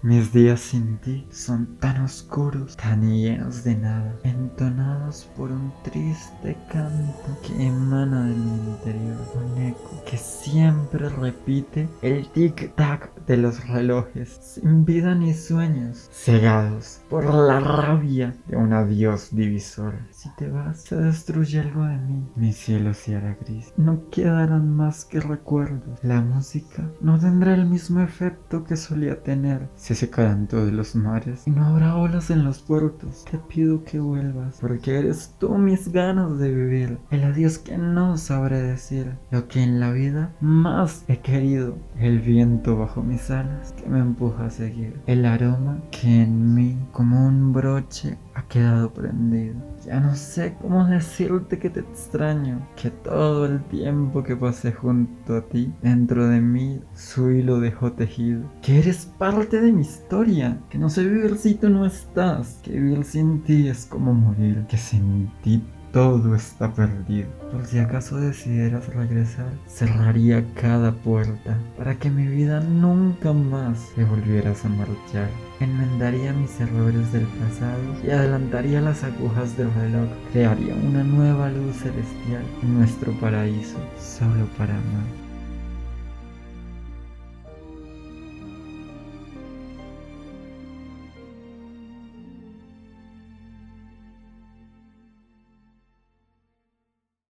Mis días sin ti son tan oscuros, tan llenos de nada, entonados por un triste canto que emana de mi interior, un eco que siempre repite el tic-tac de los relojes, sin vida ni sueños, cegados por la rabia de un adiós divisor. Si te vas, se destruye algo de mí, mi cielo se hará gris, no quedarán más que recuerdos, la música no tendrá el mismo efecto que solía tener, se secarán todos los mares y no habrá olas en los puertos. Te pido que vuelvas, porque eres tú mis ganas de vivir. El adiós que no sabré decir, lo que en la vida más he querido. El viento bajo mis alas que me empuja a seguir. El aroma que en mí, como un broche, ha quedado prendido. Ya no sé cómo decirte que te extraño, que todo el tiempo que pasé junto a ti, dentro de mí su hilo dejó tejido, que eres parte de mi historia, que no sé vivir si tú no estás, que vivir sin ti es como morir, que sin ti todo está perdido. Por si acaso decidieras regresar, cerraría cada puerta para que mi vida nunca más se volvieras a marchar. Enmendaría mis errores del pasado y adelantaría las agujas del reloj. Crearía una nueva luz celestial en nuestro paraíso, solo para amar.